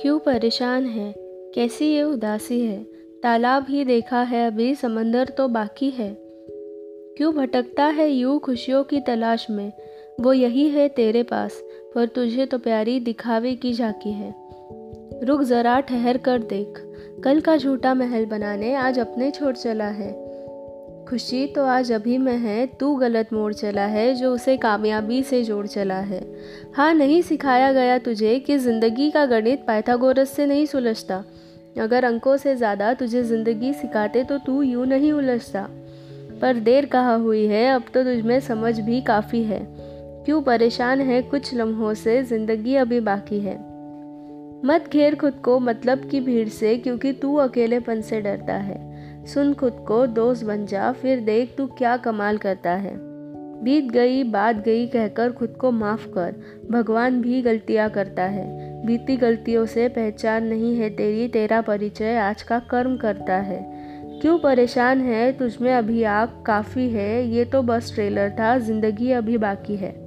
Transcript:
क्यों परेशान है? कैसी ये उदासी है? तालाब ही देखा है, अभी समंदर तो बाकी है। क्यों भटकता है यूँ खुशियों की तलाश में? वो यही है तेरे पास, पर तुझे तो प्यारी दिखावे की झाकी है। रुक जरा ठहर कर देख। कल का झूठा महल बनाने आज अपने छोड़ चला है। खुशी तो आज अभी में है, तू गलत मोड़ चला है, जो उसे कामयाबी से जोड़ चला है। हाँ नहीं सिखाया गया तुझे कि ज़िंदगी का गणित पाइथागोरस से नहीं सुलझता। अगर अंकों से ज़्यादा तुझे ज़िंदगी सिखाते तो तू यूँ नहीं उलझता। पर देर कहाँ हुई है, अब तो तुझमें समझ भी काफ़ी है। क्यों परेशान है कुछ लम्हों से, ज़िंदगी अभी बाकी है। मत घेर खुद को मतलब की भीड़ से, क्योंकि तू अकेलेपन से डरता है। सुन खुद को, दोस्त बन जा, फिर देख तू क्या कमाल करता है। बीत गई, बात गई कहकर खुद को माफ़ कर। भगवान भी गलतियाँ करता है। बीती गलतियों से पहचान नहीं है तेरी, तेरा परिचय आज का कर्म करता है। क्यों परेशान है? तुझमें अभी आग काफ़ी है। ये तो बस ट्रेलर था, ज़िंदगी अभी बाकी है।